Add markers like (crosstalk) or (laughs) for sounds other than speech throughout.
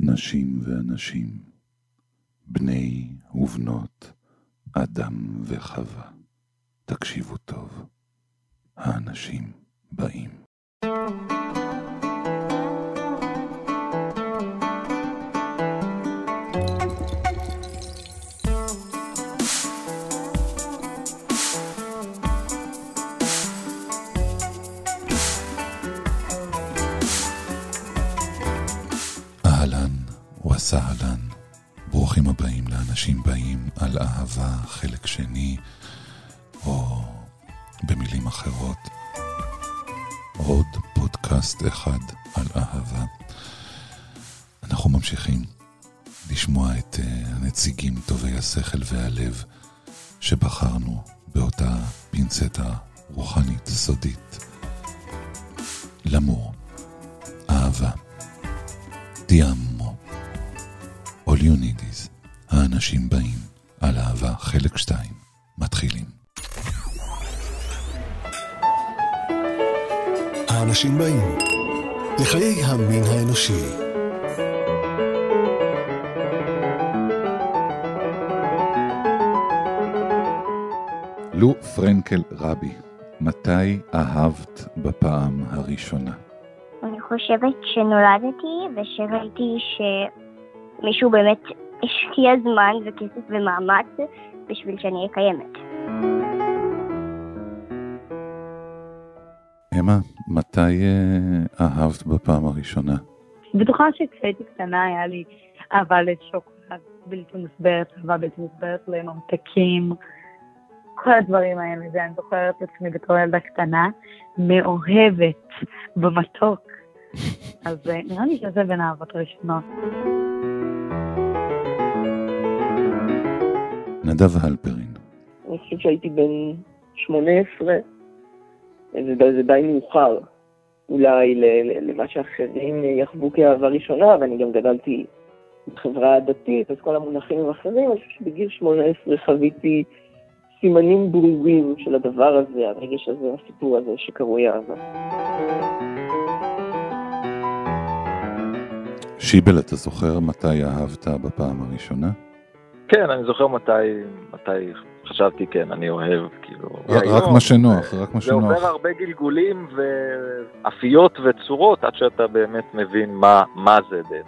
נשים ואנשים, בני ובנות, אדם וחווה. תקשיבו טוב, האנשים באים. אהלן וסהלן, ברוכים הבאים לאנשים באים על אהבה חלק שני, או במילים אחרות, עוד פודקאסט אחד על אהבה. אנחנו ממשיכים לשמוע את uh, הנציגים טובי השכל והלב שבחרנו באותה פינצטה רוחנית סודית. למור, אהבה. דיאמו. All you need is, האנשים באים, על אהבה, חלק שתיים, מתחילים. האנשים באים לחיי המין האנושי. לו פרנקל רבי, מתי אהבת בפעם הראשונה? אני חושבת שנולדתי ושראיתי שמישהו באמת השקיע זמן וכסף ומאמץ בשביל שאני אהיה קיימת. אמה, מתי אה, אהבת בפעם הראשונה? בטוחה שכשהייתי קטנה היה לי אהבה לשוקולד בלתי מוסברת, אהבה בלתי מוסברת לממתקים, כל הדברים האלה, זה אני זוכרת את עצמי בתור ילדה קטנה, מאוהבת במתוק. (laughs) אז אה, נראה לי שזה בין האהבות הראשונות. נדב הלפרין, אני חושב שהייתי בן 18, זה, זה די מאוחר אולי למה שאחרים יחוו כאהבה ראשונה, ואני גם גדלתי בחברה דתית, אז כל המונחים הם אחרים, אני חושב שבגיל 18 חוויתי סימנים ברורים של הדבר הזה, הרגש הזה, הסיפור הזה שקרוי אהבה. שיבל, אתה זוכר מתי אהבת בפעם הראשונה? כן, אני זוכר מתי, מתי חשבתי, כן, אני אוהב, כאילו... רק היום, מה שנוח, רק מה זה עובר שנוח. הרבה גלגולים ואפיות וצורות עד שאתה באמת מבין מה, מה זה באמת.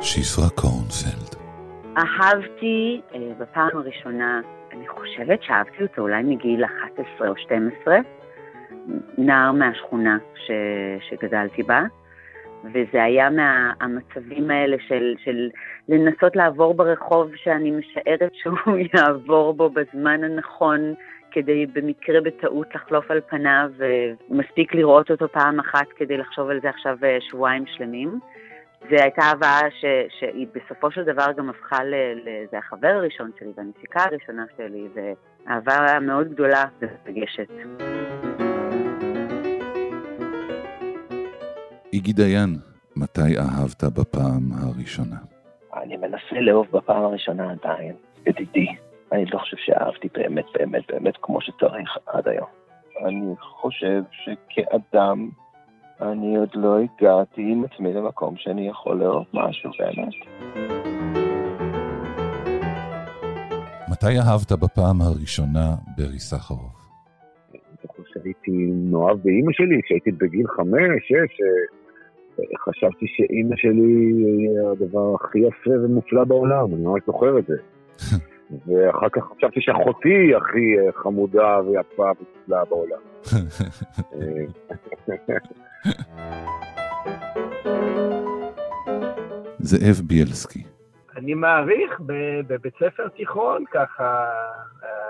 שפרה קורנפלד, אהבתי אה, בפעם הראשונה, אני חושבת שאהבתי אותו אולי מגיל 11 או 12, נער מהשכונה ש, שגדלתי בה, וזה היה מהמצבים האלה של, של לנסות לעבור ברחוב שאני משערת שהוא (laughs) יעבור בו בזמן הנכון, כדי במקרה בטעות לחלוף על פניו, ומספיק לראות אותו פעם אחת כדי לחשוב על זה עכשיו אה, שבועיים שלמים. זו הייתה אהבה ש, שהיא בסופו של דבר גם הפכה ל... ל זה החבר הראשון שלי והנפיקה הראשונה שלי, ואהבה מאוד גדולה ומרגשת. איגי דיין, מתי אהבת בפעם הראשונה? אני מנסה לאהוב בפעם הראשונה עדיין, ידידי. אני לא חושב שאהבתי באמת באמת באמת כמו שצריך עד היום. אני חושב שכאדם, אני עוד לא הגעתי עם עצמי למקום שאני יכול לאהוב משהו באמת. מתי אהבת בפעם הראשונה ברי סחרוף? אני זוכר שהייתי מאוהב באימא שלי, כשהייתי בגיל חמש, שש, חשבתי שאימא שלי היא הדבר הכי יפה ומופלא בעולם, אני ממש זוכר את זה. (laughs) ואחר כך חשבתי שאחותי היא הכי אה, חמודה ויפה ומופלאה בעולם. (laughs) זאב בילסקי, אני מעריך ב- בבית ספר תיכון, ככה,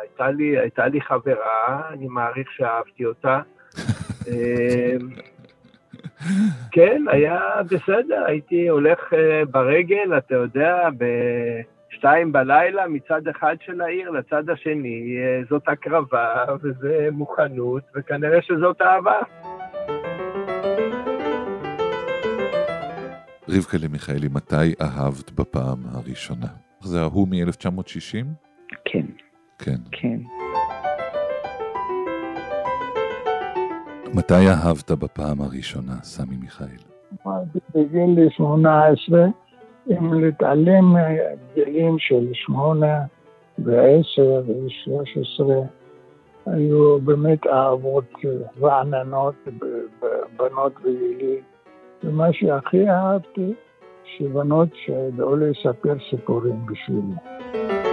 הייתה לי, הייתה לי חברה, אני מעריך שאהבתי אותה. (laughs) כן, היה בסדר, הייתי הולך אה, ברגל, אתה יודע, בשתיים בלילה, מצד אחד של העיר לצד השני, אה, זאת הקרבה וזה מוכנות, וכנראה שזאת אהבה. רבקה למיכאלי, מתי אהבת בפעם הראשונה? זה ההוא מ-1960? כן, כן. כן. מתי אהבת בפעם הראשונה, סמי מיכאל? בגיל 18, אם להתעלם מההבדלים של שמונה ועשר ושלוש עשרה, היו באמת אהבות רעננות, בנות וגילי. ומה שהכי אהבתי, שבנות שידעו לספר סיפורים בשבילי.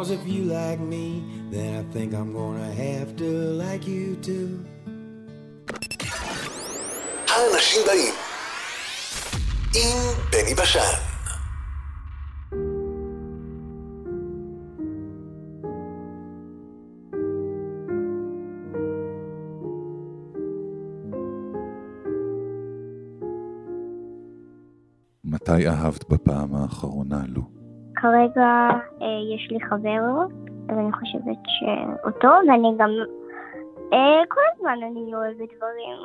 Cause if you like me, then I think I'm gonna have to like you too. האנשים באים עם בני בשן. מתי אהבת בפעם האחרונה, לו? כרגע אה, יש לי חבר, אז אני חושבת שאותו, ואני גם... אה, כל הזמן אני אוהבת דברים.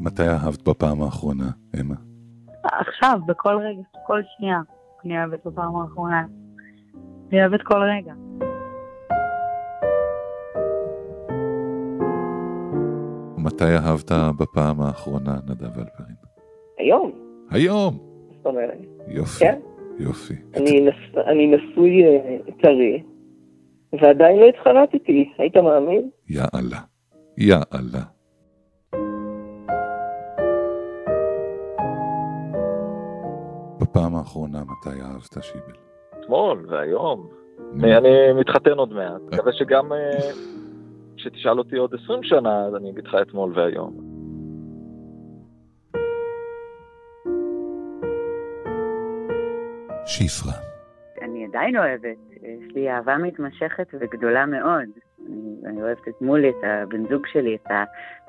מתי אהבת בפעם האחרונה, אמה? עכשיו, בכל רגע, כל שנייה. אני אוהבת בפעם האחרונה. אני אוהבת כל רגע. מתי אהבת בפעם האחרונה, נדב אלפרין? היום, היום! זאת אומרת. יופי, כן. יופי. אני, נס... אני נשוי אה, טרי, ועדיין לא התחרטתי, היית מאמין? יאללה. יאללה. בפעם האחרונה מתי אהבת, שיבל? אתמול והיום. אני, אני מתחתן עוד מעט. מקווה שגם אה, כשתשאל אותי עוד 20 שנה, אז אני אגיד לך אתמול והיום. שפרה. אני עדיין אוהבת, יש לי אהבה מתמשכת וגדולה מאוד. אני, אני אוהבת את מולי, את הבן זוג שלי, את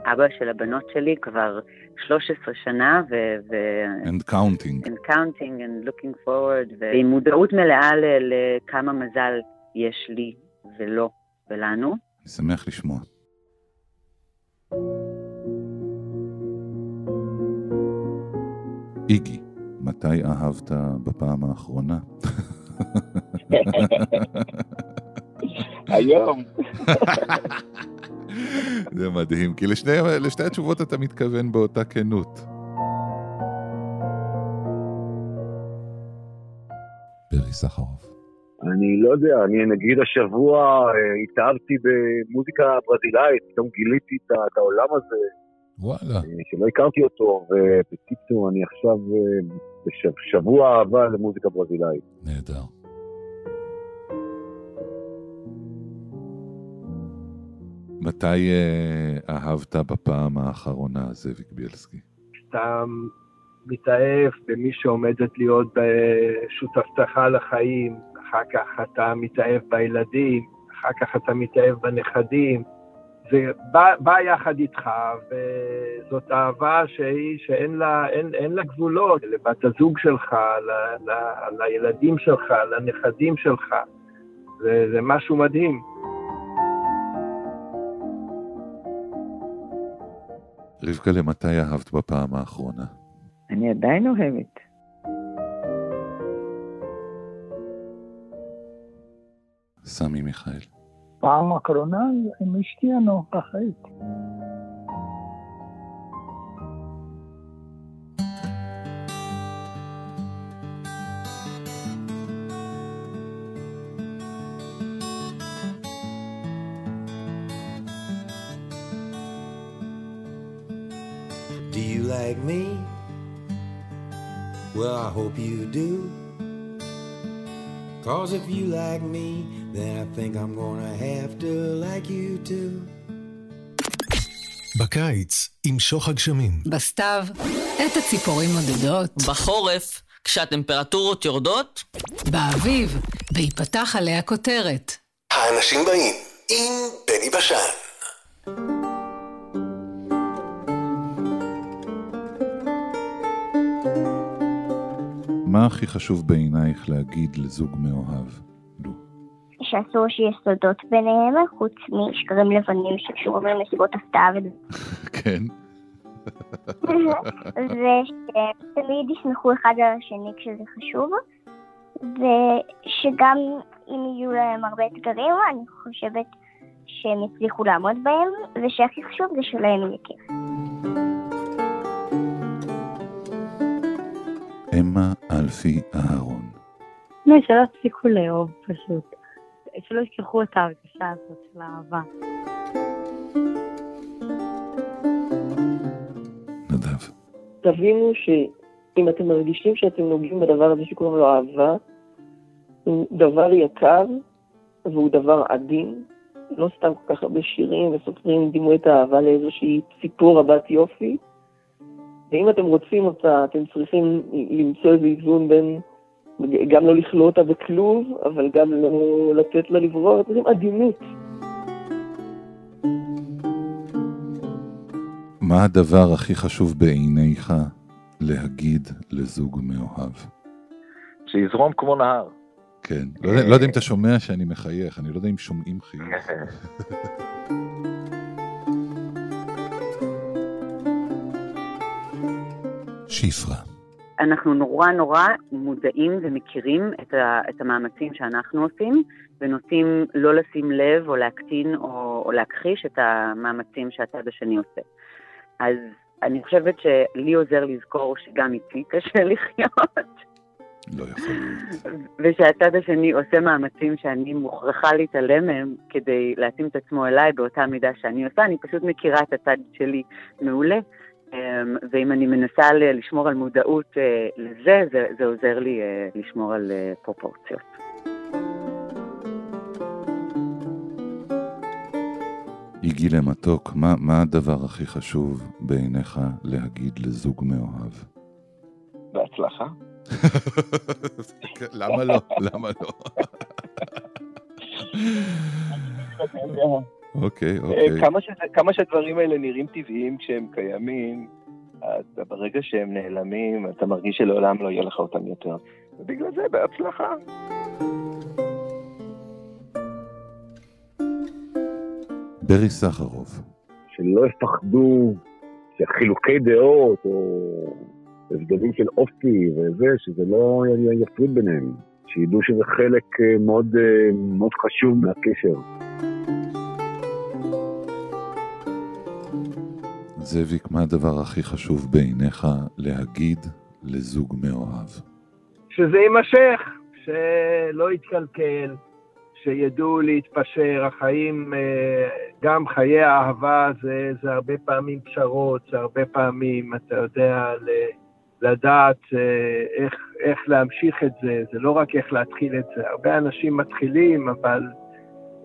האבא של הבנות שלי כבר 13 שנה, ו... ו And counting. and counting and looking forward, ועם מודעות מלאה לכמה מזל יש לי ולו ולנו. אני שמח לשמוע. איגי, מתי אהבת בפעם האחרונה? היום. זה מדהים, כי לשני, לשתי התשובות אתה מתכוון באותה כנות. פרי סחרוף. אני לא יודע, אני נגיד השבוע אה, התאהבתי במוזיקה ברזילאית, פתאום גיליתי את העולם הזה, וואלה. אה, שלא הכרתי אותו, ובקיצור, אני עכשיו אה, בשבוע אהבה למוזיקה ברזילאית. נהדר. מתי אה, אהבת בפעם האחרונה, זאביק בילסקי? אתה מתאהב במי שעומדת להיות בשותפתך לחיים, אחר כך אתה מתאהב בילדים, אחר כך אתה מתאהב בנכדים. זה בא, בא יחד איתך, וזאת אהבה שהיא, שאין לה, אין, אין לה גבולות, לבת הזוג שלך, ל, ל, לילדים שלך, לנכדים שלך. זה, זה משהו מדהים. רבקה, למתי אהבת בפעם האחרונה? אני עדיין אוהבת. סמי מיכאל. פעם אחרונה עם אשתי הנוכחית. Do you like me? Well, I hope you do. Cause if you like me, then I think I'm gonna have to like you too. בקיץ, עם שוך הגשמים. בסתיו, את הציפורים נודדות. בחורף, כשהטמפרטורות יורדות. באביב, ויפתח עליה כותרת. האנשים באים עם בני בשן. מה הכי חשוב בעינייך להגיד לזוג מאוהב? שאסור שיהיה סודות ביניהם, חוץ משקרים לבנים שקשורים למסיבות הפתעה ודברים. כן. (laughs) ושתמיד יסמכו אחד על השני כשזה חשוב, ושגם אם יהיו להם הרבה אתגרים, אני חושבת שהם יצליחו לעמוד בהם, ושהכי חשוב זה שלהם יהיה כיף. אמה אלפי אהרון. לא, שלא תפסיקו לאהוב פשוט. שלא ישכחו את ההרגשה הזאת של האהבה. נדב. תבינו שאם אתם מרגישים שאתם נוגעים בדבר הזה שקוראים לו אהבה, הוא דבר יקר והוא דבר עדין. לא סתם כל כך הרבה שירים וסופרים דימו את האהבה לאיזושהי סיפור רבת יופי. ואם אתם רוצים אותה, אתם צריכים למצוא איזה איזון בין גם לא לכלוא אותה בכלוב, אבל גם לא לתת לה לברור, את עדינות. מה הדבר הכי חשוב בעיניך להגיד לזוג מאוהב? שיזרום כמו נהר. כן, לא, יודע, לא יודע אם אתה שומע שאני מחייך, אני לא יודע אם שומעים חיוך. שפרה. אנחנו נורא נורא מודעים ומכירים את, ה, את המאמצים שאנחנו עושים, ונוטים לא לשים לב או להקטין או, או להכחיש את המאמצים שהצד השני עושה. אז אני חושבת שלי עוזר לזכור שגם איתי קשה (laughs) לחיות. לא יכול להיות. ושהצד השני עושה מאמצים שאני מוכרחה להתעלם מהם כדי להתאים את עצמו אליי באותה מידה שאני עושה, אני פשוט מכירה את הצד שלי מעולה. אמ, ואם אני מנסה לשמור על מודעות אה, לזה, זה, זה עוזר לי אה, לשמור על אה, פרופורציות. יגיל המתוק, מה, מה הדבר הכי חשוב בעיניך להגיד לזוג מאוהב? בהצלחה. (laughs) למה לא? למה לא? אוקיי, אה, אוקיי. כמה, ש... כמה שהדברים האלה נראים טבעיים כשהם קיימים, אז ברגע שהם נעלמים, אתה מרגיש שלעולם לא יהיה לך אותם יותר. ובגלל זה, בהצלחה. ברי סחרוב. שלא יפחדו שחילוקי דעות או הבדלים של אופי וזה, שזה לא יפריד ביניהם. שידעו שזה חלק אה, מאוד, אה, מאוד חשוב מהקשר. זאביק, מה הדבר הכי חשוב בעיניך להגיד לזוג מאוהב? שזה יימשך, שלא יתקלקל, שידעו להתפשר. החיים, אה, גם חיי האהבה זה, זה הרבה פעמים פשרות, זה הרבה פעמים, אתה יודע, לדעת אה, איך, איך להמשיך את זה, זה לא רק איך להתחיל את זה. הרבה אנשים מתחילים, אבל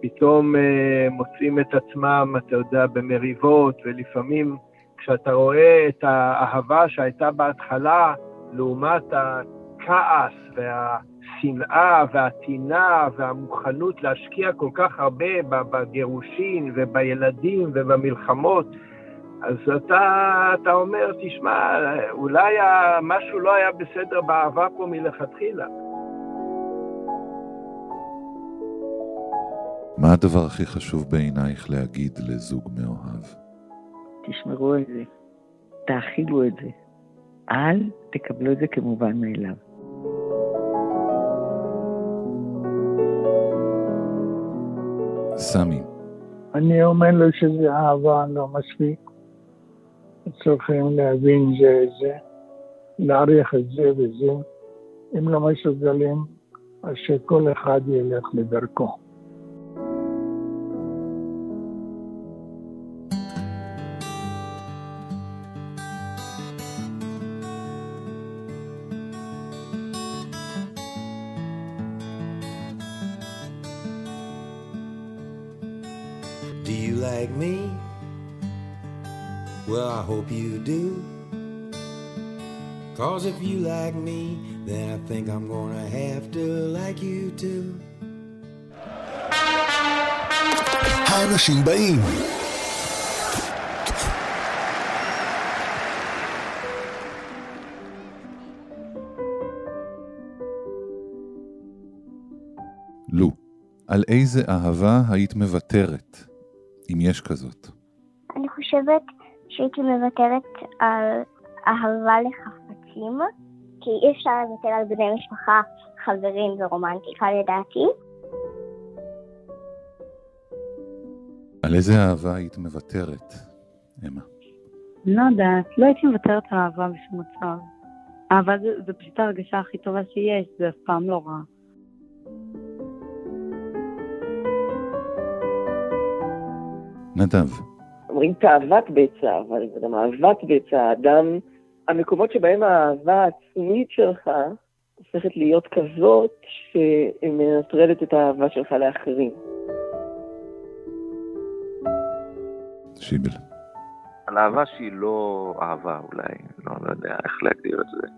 פתאום אה, מוצאים את עצמם, אתה יודע, במריבות, ולפעמים כשאתה רואה את האהבה שהייתה בהתחלה, לעומת הכעס והשנאה והטינה והמוכנות להשקיע כל כך הרבה בגירושין ובילדים ובמלחמות, אז אתה, אתה אומר, תשמע, אולי משהו לא היה בסדר באהבה פה מלכתחילה. מה הדבר הכי חשוב בעינייך להגיד לזוג מאוהב? תשמרו על זה, תאכילו את זה. אל תקבלו את זה כמובן מאליו. סמי. אני אומר לו שזה אהבה לא מספיק. צריכים להבין זה את זה, להעריך את זה וזה. אם לא מסוגלים, אז שכל אחד ילך לדרכו. like me? Well, I hope you do. Cause if you like me, then I think I'm gonna have to like you too. האנשים באים. לו, על איזה אהבה היית מוותרת? אם יש כזאת? אני חושבת שהייתי מוותרת על אהבה לחפצים, כי אי אפשר לוותר על בני משפחה, חברים ורומנטיקה לדעתי. על איזה אהבה היית מוותרת, אמה? לא יודעת, לא הייתי מוותרת על אהבה בשום מצב. אהבה זה, זה פשוט ההרגשה הכי טובה שיש, זה אף פעם לא רע. נדב, אומרים תאוות בצע, אבל זה גם אהבת בצע. האדם, המקומות שבהם האהבה העצמית שלך הופכת להיות כזאת שמנטרלת את האהבה שלך לאחרים. שיבל. על אהבה שהיא לא אהבה אולי, לא, לא יודע איך להגדיר את זה.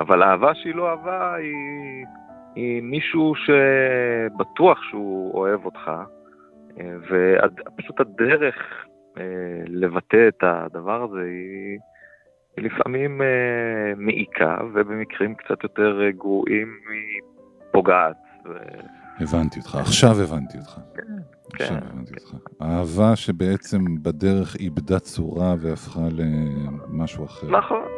אבל אהבה שהיא לא אהבה היא, היא מישהו שבטוח שהוא אוהב אותך, ופשוט הדרך אה, לבטא את הדבר הזה היא, היא לפעמים אה, מעיקה, ובמקרים קצת יותר גרועים היא פוגעת. ו... הבנתי אותך, עכשיו הבנתי אותך. כן, עכשיו כן. הבנתי אותך. אהבה שבעצם בדרך איבדה צורה והפכה למשהו אחר. נכון.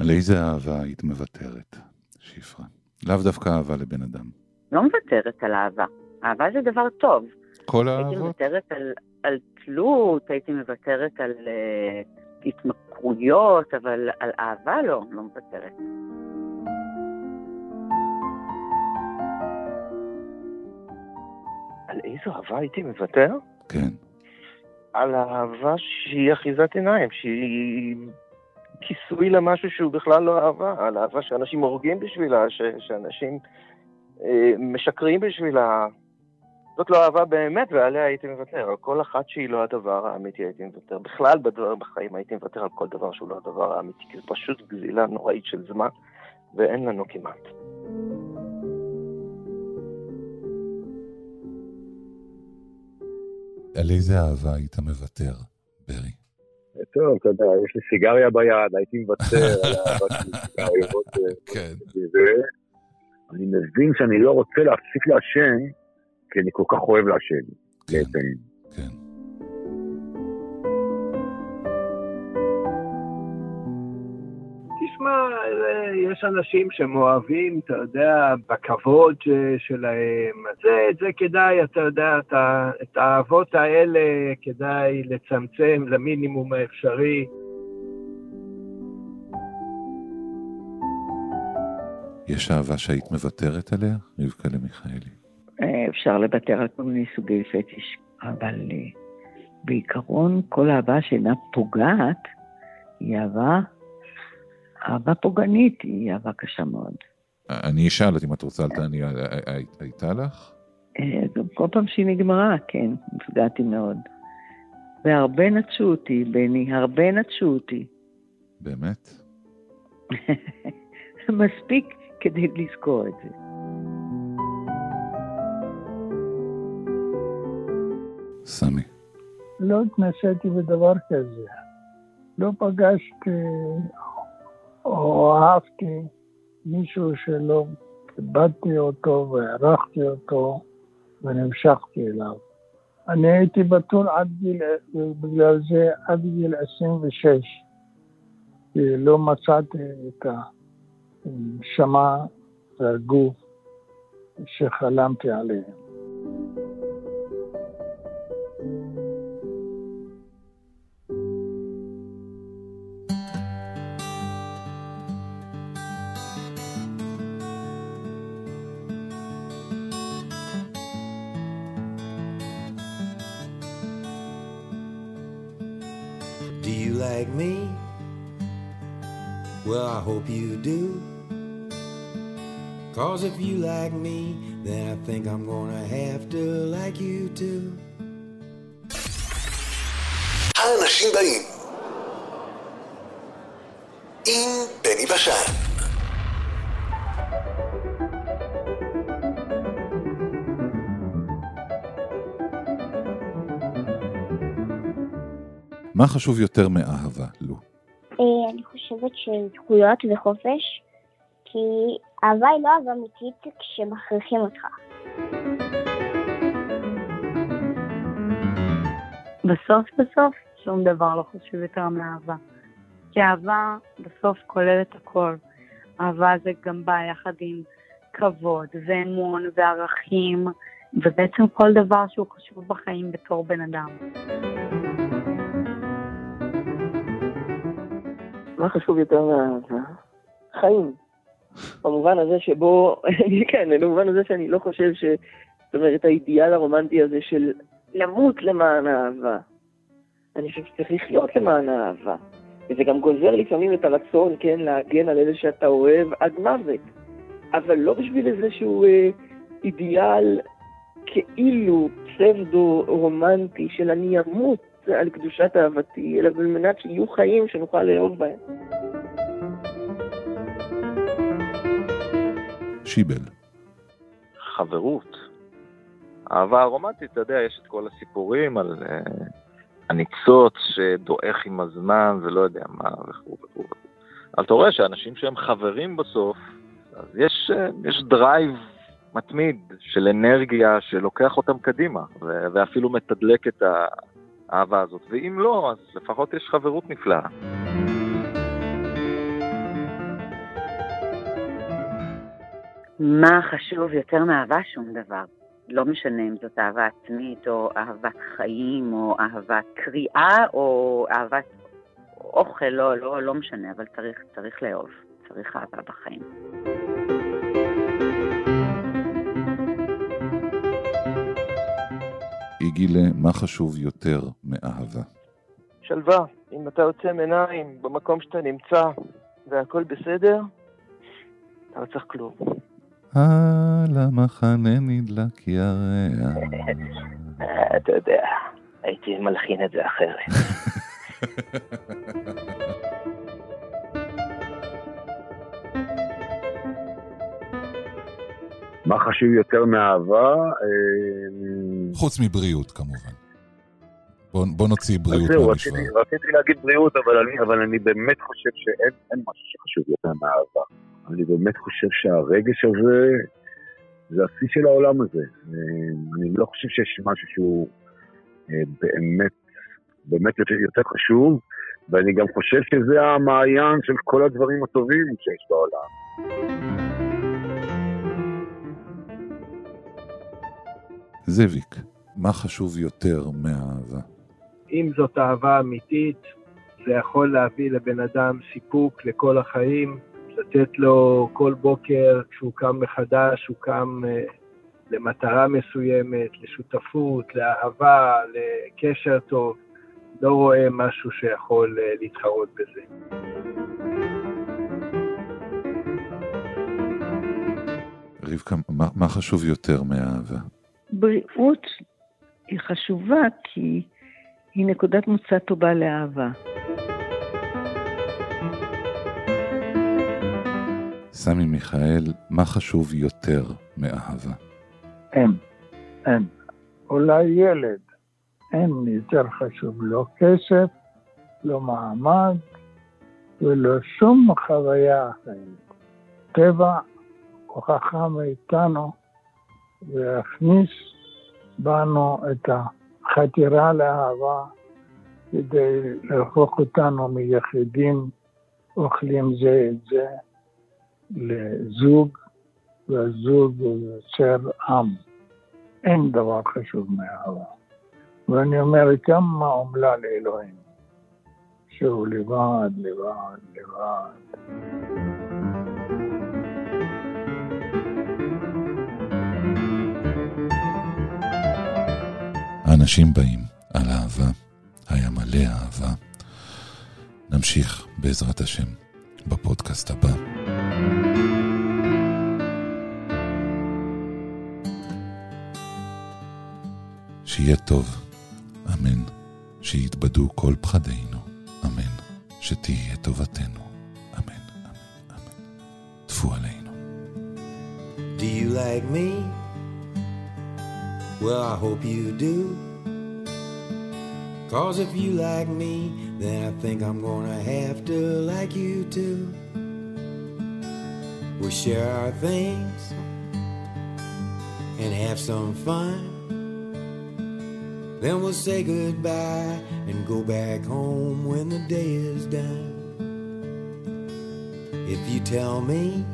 על איזה אהבה היית מוותרת, שפרה? לאו דווקא אהבה לבן אדם. לא מוותרת על אהבה. אהבה זה דבר טוב. כל הייתי האהבות? מוותרת על, על תלות, הייתי מוותרת על uh, התמכרויות, אבל על אהבה לא, לא מוותרת. על איזו אהבה הייתי מוותר? כן. על אהבה שהיא אחיזת עיניים, שהיא כיסוי למשהו שהוא בכלל לא אהבה, על אהבה שאנשים הורגים בשבילה, ש- שאנשים אה, משקרים בשבילה. זאת לא אהבה באמת, ועליה הייתי מוותר. על כל אחת שהיא לא הדבר האמיתי הייתי מוותר. בכלל בדבר בחיים הייתי מוותר על כל דבר שהוא לא הדבר האמיתי, כי זו פשוט גזילה נוראית של זמן, ואין לנו כמעט. על איזה אהבה היית מוותר, ברי? טוב, אתה יודע, יש לי סיגריה ביד, הייתי מוותר על (laughs) שלי סיגריות. כן. אני מבין שאני לא רוצה להפסיק לעשן, כי אני כל כך אוהב לעשן. בעצם. יש אנשים שמאוהבים, אתה יודע, בכבוד ש- שלהם. אז זה, זה כדאי, אתה יודע, את את האהבות האלה כדאי לצמצם למינימום האפשרי. יש אהבה שהיית מוותרת עליה, רבקה למיכאלי? אה, אפשר לוותר על כל מיני סוגי פטיש, אבל אה, בעיקרון כל אהבה שאינה פוגעת היא אהבה, אהבה פוגענית, היא אהבה קשה מאוד. אני אשאל את אם את רוצה, אל תעני, הי- הי- הייתה לך? אה, כל פעם שהיא נגמרה, כן, נפגעתי מאוד. והרבה נטשו אותי, בני, הרבה נטשו אותי. באמת? (laughs) מספיק כדי לזכור את זה. סמי. לא התנסיתי בדבר כזה. לא פגשתי או אהבתי מישהו שלא כיבדתי אותו והערכתי אותו ונמשכתי אליו. אני הייתי בתול עד גיל, בגלל זה עד גיל 26, כי לא מצאתי את הנשמה והגוף שחלמתי עליהם. Do you like me? Well, I hope you do. Cause if you like me, then I think I'm gonna have to like you too. האנשים באים. עם בני בשן. מה חשוב יותר מאהבה, לו? אה, אני חושבת חושבת שזכויות וחופש, כי אהבה היא לא אהבה אמיתית כשמכריחים אותך. בסוף בסוף שום דבר לא חשוב יותר מאהבה. כי אהבה בסוף כוללת הכל. אהבה זה גם בא יחד עם כבוד ואמון וערכים, ובעצם כל דבר שהוא חשוב בחיים בתור בן אדם. מה חשוב יותר מאהבה? חיים. במובן הזה שבו, (laughs) כן, במובן הזה שאני לא חושב ש... זאת אומרת, האידיאל הרומנטי הזה של למות למען האהבה. אני חושב שצריך לחיות למען האהבה. וזה גם גוזר לפעמים את הרצון, כן, להגן על אלה שאתה אוהב עד מוות. אבל לא בשביל איזשהו אה, אידיאל כאילו פסבדו-רומנטי של אני אמות על קדושת אהבתי, אלא על מנת שיהיו חיים שנוכל לאהוב בהם. שיבל. חברות. אהבה רומנטית, אתה יודע, יש את כל הסיפורים על אה, הניצוץ שדועך עם הזמן ולא יודע מה וכו' וכו'. אבל אתה רואה שאנשים שהם חברים בסוף, אז יש, אה, יש drive מתמיד של אנרגיה שלוקח אותם קדימה, ו- ואפילו מתדלק את האהבה הזאת. ואם לא, אז לפחות יש חברות נפלאה. מה חשוב יותר מאהבה? שום דבר. לא משנה אם זאת אהבה עצמית, או אהבת חיים, או אהבת קריאה, או אהבת אוכל, לא, לא, לא משנה, אבל צריך, צריך לאהוב, צריך אהבה בחיים. איגילה, מה חשוב יותר מאהבה? שלווה, אם אתה עוצם עיניים במקום שאתה נמצא והכל בסדר, אתה לא צריך כלום. על המחנה נדלק ירח. אה, (laughs) אתה יודע, הייתי מלחין את זה אחרת. (laughs) מה חשוב יותר מאהבה? חוץ מבריאות כמובן. בוא, בוא נוציא בריאות מהמשוואה. רציתי, רציתי להגיד בריאות, אבל אני, אבל אני באמת חושב שאין אין משהו שחשוב יותר מאהבה. אני באמת חושב שהרגש הזה זה השיא של העולם הזה. אה, אני לא חושב שיש משהו שהוא אה, באמת, באמת יותר, יותר חשוב, ואני גם חושב שזה המעיין של כל הדברים הטובים שיש בעולם. זאביק, מה חשוב יותר מאהבה? אם זאת אהבה אמיתית, זה יכול להביא לבן אדם סיפוק לכל החיים, לתת לו כל בוקר כשהוא קם מחדש, הוא קם אה, למטרה מסוימת, לשותפות, לאהבה, לקשר טוב. לא רואה משהו שיכול אה, להתחרות בזה. רבקה, מה, מה חשוב יותר מאהבה? בריאות היא חשובה כי היא נקודת מוצא טובה לאהבה. סמי מיכאל, מה חשוב יותר מאהבה? אין, אין. אולי ילד, אין יותר חשוב, לא כסף, לא מעמד ולא שום חוויה אחרת. טבע הוא חכם מאיתנו והכניס בנו את החתירה לאהבה כדי להפוך אותנו מיחידים אוכלים זה את זה לזוג, והזוג יוצר עם. אין דבר חשוב מאהבה. ואני אומר, כמה אומלל אלוהים, שהוא לבד, לבד, לבד. האנשים באים על אהבה, היה מלא אהבה. נמשיך, בעזרת השם, בפודקאסט הבא. שיהיה טוב, אמן. שיתבדו כל פחדינו, אמן. שתהיה טובתנו, אמן, אמן, אמן. טפו עלינו. Do you like me? Well, I hope you do. Cause if you like me, then I think I'm gonna have to like you too. We'll share our things and have some fun. Then we'll say goodbye and go back home when the day is done. If you tell me,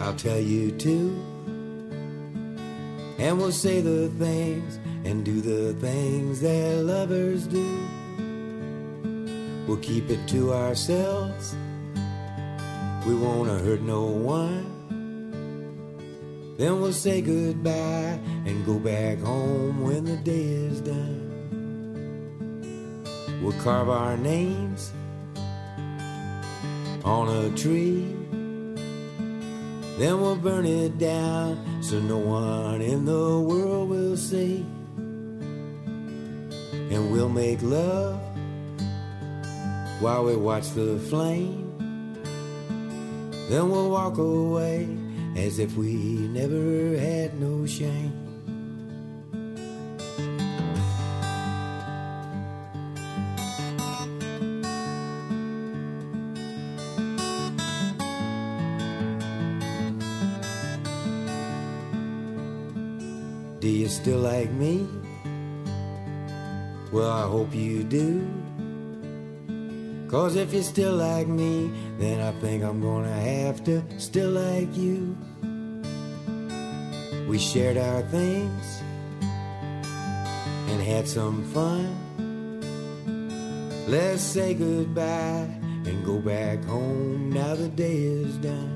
I'll tell you too. And we'll say the things and do the things that lovers do. We'll keep it to ourselves. We won't hurt no one. Then we'll say goodbye and go back home when the day is done. We'll carve our names on a tree. Then we'll burn it down so no one in the world will see. And we'll make love while we watch the flame. Then we'll walk away as if we never had no shame. Do you still like me? Well, I hope you do. Cause if you still like me, then I think I'm gonna have to still like you. We shared our things and had some fun. Let's say goodbye and go back home now the day is done.